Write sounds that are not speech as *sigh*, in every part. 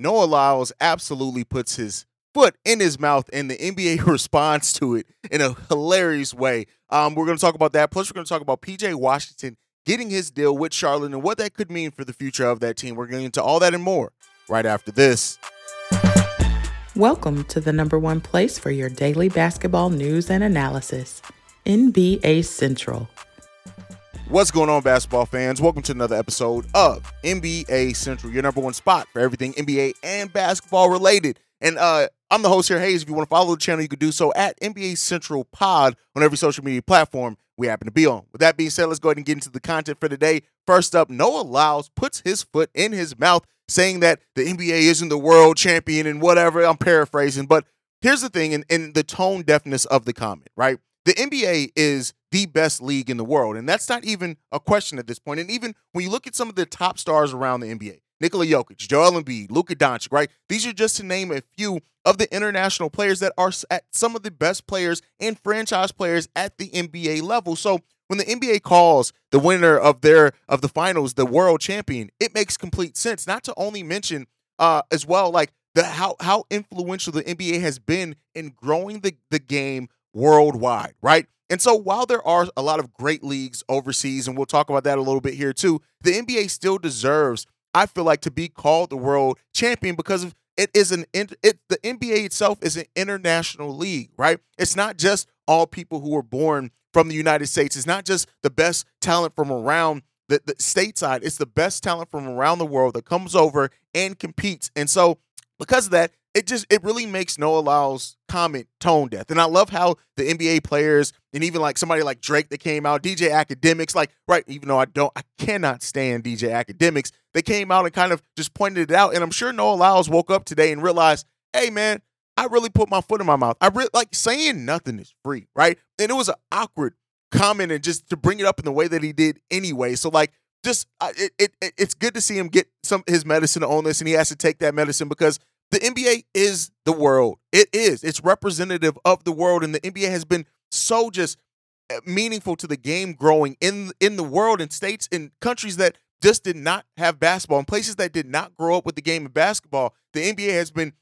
Noah Lyles absolutely puts his foot in his mouth, and the NBA *laughs* responds to it in a hilarious way. Um, we're going to talk about that. Plus, we're going to talk about PJ Washington getting his deal with Charlotte and what that could mean for the future of that team. We're getting into all that and more right after this. Welcome to the number one place for your daily basketball news and analysis, NBA Central. What's going on, basketball fans? Welcome to another episode of NBA Central, your number one spot for everything NBA and basketball related. And uh, I'm the host here, Haize. If you want to follow the channel, you can do so at NBA Central Pod on every social media platform we happen to be on. With that being said, let's go ahead and get into the content for today. First up, Noah Lyles puts his foot in his mouth, saying that the NBA isn't the world champion and whatever. I'm paraphrasing, but here's the thing, in the tone deafness of the comment, right? The NBA is the best league in the world. And that's not even a question at this point. And even when you look at some of the top stars around the NBA, Nikola Jokic, Joel Embiid, Luka Doncic, right? These are just to name a few of the international players that are at some of the best players and franchise players at the NBA level. So when the NBA calls the winner of their of the finals the world champion, it makes complete sense. Not to only mention uh, as well like the how how influential the NBA has been in growing the the game worldwide, right? And so while there are a lot of great leagues overseas, and we'll talk about that a little bit here too, the NBA still deserves, I feel like, to be called the world champion because of it is an it the NBA itself is an international league, right? It's not just all people who were born from the United States. It's not just the best talent from around the, the stateside. It's the best talent from around the world that comes over and competes. And so because of that, it just it really makes Noah Lyles comment tone deaf. And I love how the NBA players and even like somebody like Drake that came out, DJ Akademiks, like right, even though I don't I cannot stand DJ Akademiks, they came out and kind of just pointed it out. And I'm sure Noah Lyles woke up today and realized, hey man, I really put my foot in my mouth. I really like saying nothing is free, right? And it was an awkward comment and just to bring it up in the way that he did anyway. So like just it, it, it's good to see him get some his medicine on this and he has to take that medicine because the NBA is the world. It is. It's representative of the world, and the NBA has been so just eh, meaningful to the game growing in in the world in states in countries that just did not have basketball in places that did not grow up with the game of basketball. The NBA has been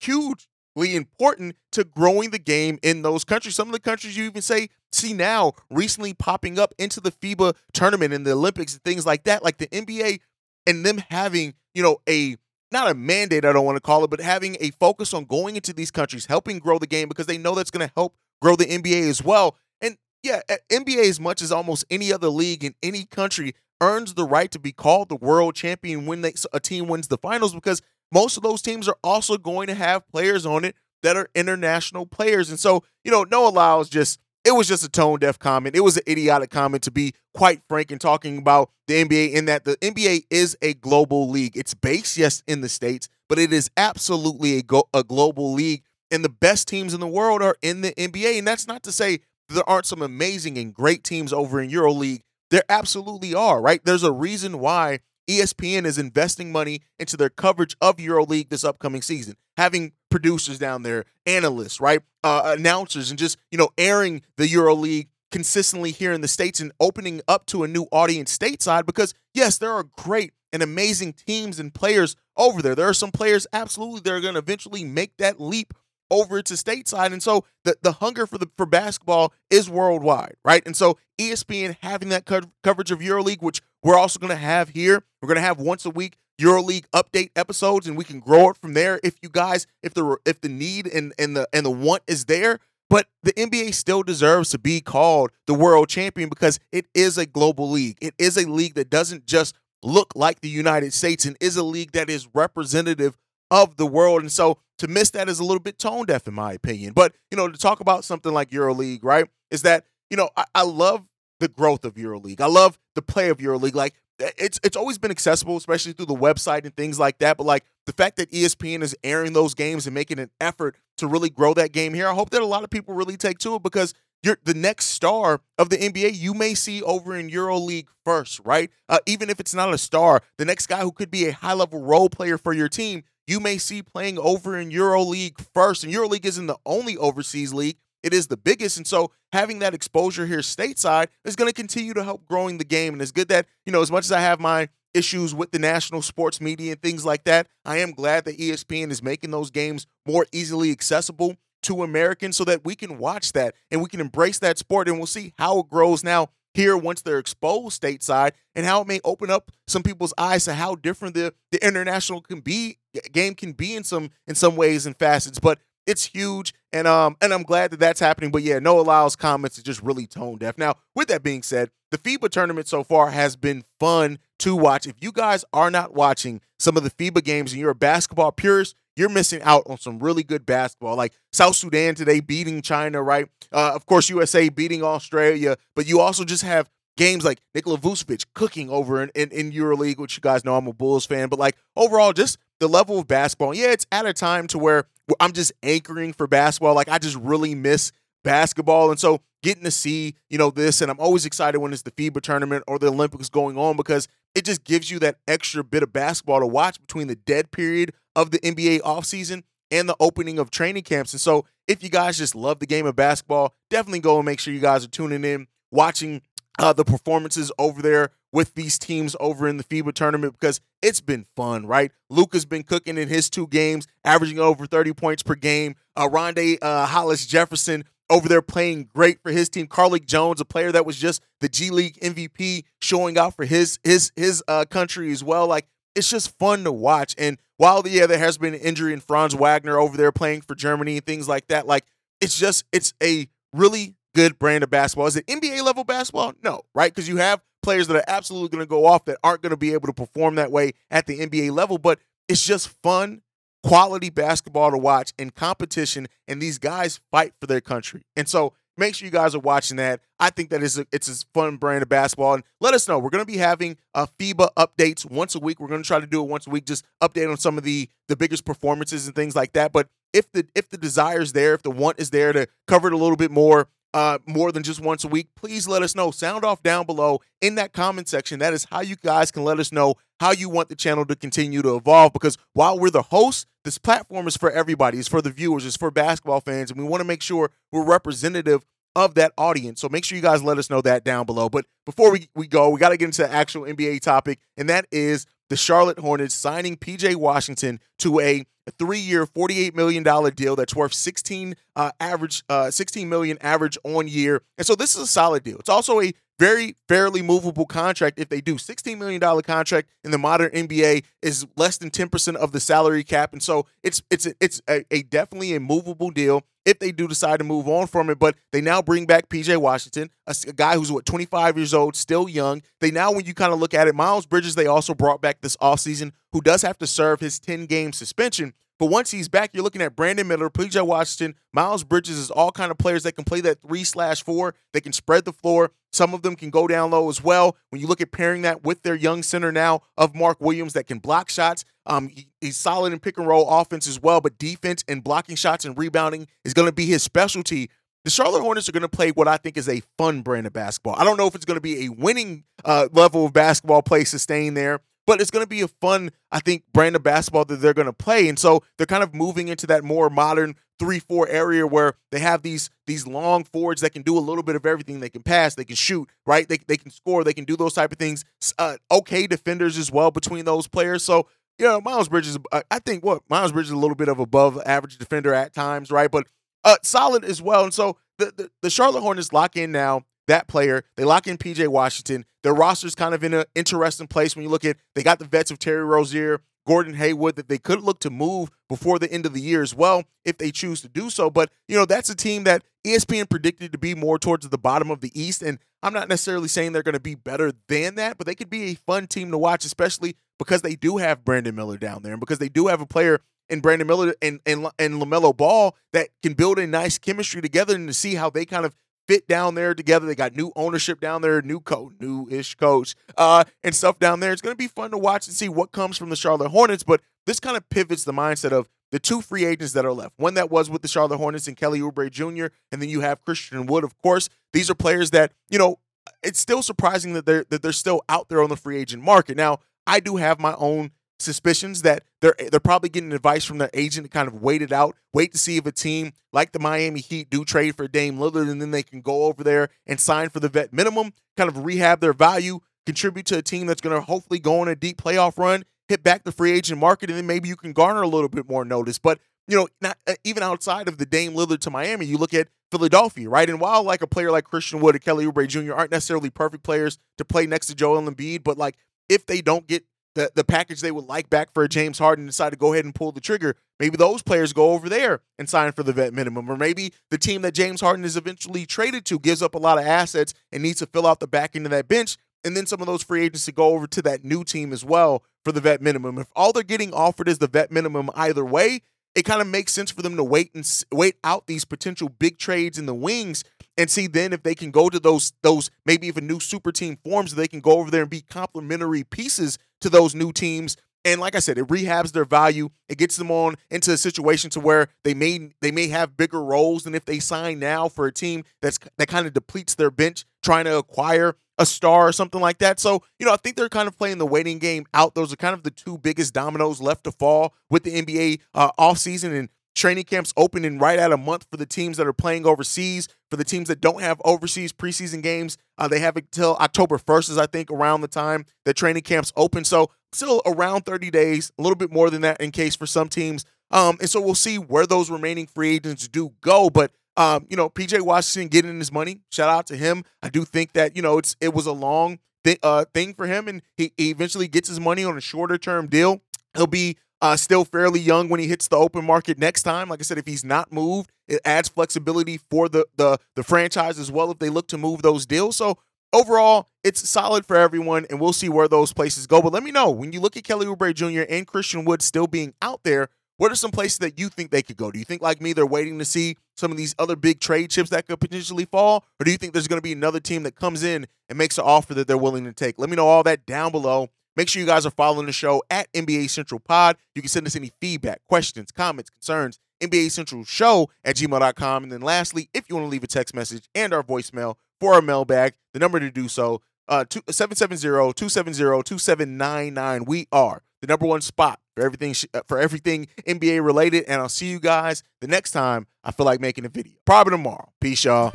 hugely important to growing the game in those countries. Some of the countries you even say see now recently popping up into the FIBA tournament and the Olympics and things like that. Like the NBA and them having you know a not a mandate, I don't want to call it, but having a focus on going into these countries, helping grow the game because they know that's going to help grow the NBA as well. And yeah, NBA, as much as almost any other league in any country, earns the right to be called the world champion when they, a team wins the finals because most of those teams are also going to have players on it that are international players. And so, you know, Noah Lyles just it was just a tone deaf comment. It was an idiotic comment to be quite frank in talking about the NBA in that the NBA is a global league. It's based, yes, in the States, but it is absolutely a, go- a global league. And the best teams in the world are in the NBA. And that's not to say there aren't some amazing and great teams over in EuroLeague. There absolutely are, right? There's a reason why ESPN is investing money into their coverage of EuroLeague this upcoming season, having producers down there, analysts, right, uh, announcers, and just you know airing the EuroLeague consistently here in the states and opening up to a new audience stateside. Because yes, there are great and amazing teams and players over there. There are some players absolutely that are going to eventually make that leap over to stateside. And so the, the hunger for the for basketball is worldwide, right? And so ESPN having that co- coverage of EuroLeague, which we're also going to have here, we're going to have once a week EuroLeague update episodes, and we can grow it from there. If you guys, if the if the need and and the and the want is there, but the NBA still deserves to be called the world champion because it is a global league. It is a league that doesn't just look like the United States and is a league that is representative of the world. And so to miss that is a little bit tone deaf, in my opinion. But, you know, to talk about something like EuroLeague, right, is that, you know, I, I love the growth of EuroLeague. I love the play of EuroLeague. Like, it's it's always been accessible, especially through the website and things like that. But like the fact that ESPN is airing those games and making an effort to really grow that game here, I hope that a lot of people really take to it because you're the next star of the NBA you may see over in EuroLeague first, right? Uh, even if it's not a star, the next guy who could be a high level role player for your team, you may see playing over in EuroLeague first. And EuroLeague isn't the only overseas league, it is the biggest. And so having that exposure here stateside is going to continue to help growing the game. And it's good that, you know, as much as I have my issues with the national sports media and things like that. I am glad that ESPN is making those games more easily accessible to Americans so that we can watch that and we can embrace that sport and we'll see how it grows now here once they're exposed stateside and how it may open up some people's eyes to how different the, the international can be game can be in some in some ways and facets but it's huge and um and I'm glad that that's happening but yeah Noah Lyles comments is just really tone deaf now with that being said the FIBA tournament so far has been fun to watch if you guys are not watching some of the FIBA games and you're a basketball purist you're missing out on some really good basketball. Like South Sudan today beating China, right? Uh, of course, USA beating Australia, but you also just have games like Nikola Vucevic cooking over in, in, in EuroLeague, which you guys know I'm a Bulls fan, but like overall, just the level of basketball. Yeah, it's at a time to where I'm just anchoring for basketball. Like I just really miss basketball. And so getting to see, you know, this, and I'm always excited when it's the FIBA tournament or the Olympics going on because it just gives you that extra bit of basketball to watch between the dead period of the NBA offseason and the opening of training camps. And so, if you guys just love the game of basketball, definitely go and make sure you guys are tuning in, watching uh, the performances over there with these teams over in the FIBA tournament because it's been fun, right? Luka's been cooking in his two games, averaging over 30 points per game. Uh, Rondae uh, Hollis Jefferson over there playing great for his team. Carlik Jones, a player that was just the G League MVP, showing out for his his his uh, country as well. Like it's just fun to watch. And while yeah, there has been an injury in Franz Wagner over there playing for Germany and things like that, like it's just it's a really good brand of basketball. Is it NBA level basketball? No, right? Because you have players that are absolutely going to go off that aren't going to be able to perform that way at the NBA level, but it's just fun, quality basketball to watch and competition, and these guys fight for their country. And so Make sure you guys are watching that. I think that is a, it's a fun brand of basketball. And let us know. We're going to be having uh, FIBA updates once a week. We're going to try to do it once a week, just update on some of the the biggest performances and things like that. But if the if the desire is there, if the want is there to cover it a little bit more, uh, more than just once a week, please let us know. Sound off down below in that comment section. That is how you guys can let us know how you want the channel to continue to evolve. Because while we're the hosts, this platform is for everybody. It's for the viewers. It's for basketball fans, and we want to make sure we're representative of that audience. So make sure you guys let us know that down below. But before we, we go, we got to get into the actual NBA topic, and that is the Charlotte Hornets signing PJ Washington to a three-year, $48 million deal that's worth 16 uh, average, uh, 16 million average on year. And so this is a solid deal. It's also a very fairly movable contract if they do. $16 million contract in the modern NBA is less than 10% of the salary cap. And so it's it's it's a, a, definitely a movable deal if they do decide to move on from it. But they now bring back PJ Washington, a, a guy who's what 25 years old, still young. They now, when you kind of look at it, Miles Bridges, they also brought back this offseason, who does have to serve his 10 game suspension. But once he's back, you're looking at Brandon Miller, PJ Washington, Miles Bridges is all kind of players that can play that three slash four. They can spread the floor. Some of them can go down low as well. When you look at pairing that with their young center now of Mark Williams that can block shots, um, he, he's solid in pick and roll offense as well. But defense and blocking shots and rebounding is going to be his specialty. The Charlotte Hornets are going to play what I think is a fun brand of basketball. I don't know if it's going to be a winning uh, level of basketball play sustained there, but it's going to be a fun, I think, brand of basketball that they're going to play. And so they're kind of moving into that more modern three four area where they have these these long forwards that can do a little bit of everything. They can pass, they can shoot, right? They they can score, they can do those type of things. Uh, okay, defenders as well between those players. So you know, Miles Bridges, uh, I think what Miles Bridges is a little bit of above average defender at times, right? But uh, solid as well. And so the, the, the Charlotte Hornets lock in now that player. They lock in PJ Washington. Their roster's kind of in an interesting place when you look at they got the vets of Terry Rozier, Gordon Hayward that they could look to move before the end of the year as well if they choose to do so. But, you know, that's a team that ESPN predicted to be more towards the bottom of the East. And I'm not necessarily saying they're going to be better than that, but they could be a fun team to watch, especially because they do have Brandon Miller down there and because they do have a player in Brandon Miller and, and, and LaMelo Ball that can build a nice chemistry together and to see how they kind of fit down there together. They got new ownership down there, new coach, new-ish coach, uh, and stuff down there. It's going to be fun to watch and see what comes from the Charlotte Hornets. But this kind of pivots the mindset of the two free agents that are left. One that was with the Charlotte Hornets and Kelly Oubre Jr., and then you have Christian Wood. Of course, these are players that you know. It's still surprising that they're that they're still out there on the free agent market. Now, I do have my own suspicions that they're they're probably getting advice from their agent to kind of wait it out, wait to see if a team like the Miami Heat do trade for Dame Lillard, and then they can go over there and sign for the vet minimum, kind of rehab their value. contribute to a team that's going to hopefully go on a deep playoff run, hit back the free agent market, and then maybe you can garner a little bit more notice. But you know, not uh, even outside of the Dame Lillard to Miami, you look at Philadelphia, right? And while like a player like Christian Wood or Kelly Oubre Jr. aren't necessarily perfect players to play next to Joel Embiid, but like if they don't get the, the package they would like back for James Harden decide to go ahead and pull the trigger, maybe those players go over there and sign for the vet minimum. Or maybe the team that James Harden is eventually traded to gives up a lot of assets and needs to fill out the back end of that bench. And then some of those free agents to go over to that new team as well for the vet minimum. If all they're getting offered is the vet minimum either way, it kind of makes sense for them to wait and wait out these potential big trades in the wings and see then if they can go to those those maybe even new super team forms they can go over there and be complementary pieces to those new teams and like I said, it rehabs their value. It gets them on into a situation to where they may they may have bigger roles than if they sign now for a team that's that kind of depletes their bench trying to acquire a star or something like that. So, you know, I think they're kind of playing the waiting game out. Those are kind of the two biggest dominoes left to fall with the NBA uh, offseason and training camps opening right at a month for the teams that are playing overseas. For the teams that don't have overseas preseason games, uh, they have until October 1st, is I think around the time that training camps open. So, still around 30 days, a little bit more than that in case for some teams. Um, and so we'll see where those remaining free agents do go. But um, you know, PJ Washington getting his money. Shout out to him. I do think that you know it's it was a long th- uh, thing for him, and he, he eventually gets his money on a shorter term deal. He'll be uh, still fairly young when he hits the open market next time. Like I said, if he's not moved, it adds flexibility for the the the franchise as well if they look to move those deals. So overall, it's solid for everyone, and we'll see where those places go. But let me know when you look at Kelly Oubre Jr. and Christian Wood still being out there. What are some places that you think they could go? Do you think, like me, they're waiting to see some of these other big trade chips that could potentially fall? Or do you think there's going to be another team that comes in and makes an offer that they're willing to take? Let me know all that down below. Make sure you guys are following the show at NBA Central Pod. You can send us any feedback, questions, comments, concerns, NBA Central Show at gmail.com. And then lastly, if you want to leave a text message and our voicemail for our mailbag, the number to do so, uh, 770-270-2799. We are the number one spot for everything uh, for everything NBA related. And I'll see you guys the next time I feel like making a video. Probably tomorrow. Peace, y'all.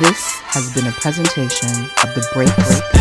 This has been a presentation of the Break Break